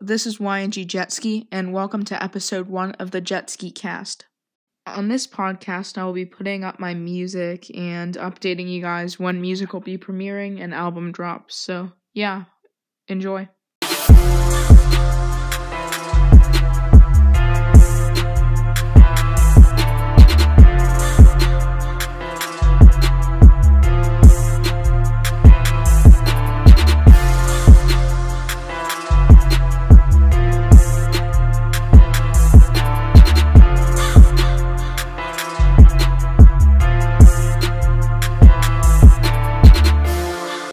This is YNG Jetskii, and welcome to episode one of the Jetskiicast. On this podcast, I will be putting up my music and updating you guys when music will be premiering and album drops. So, yeah, enjoy.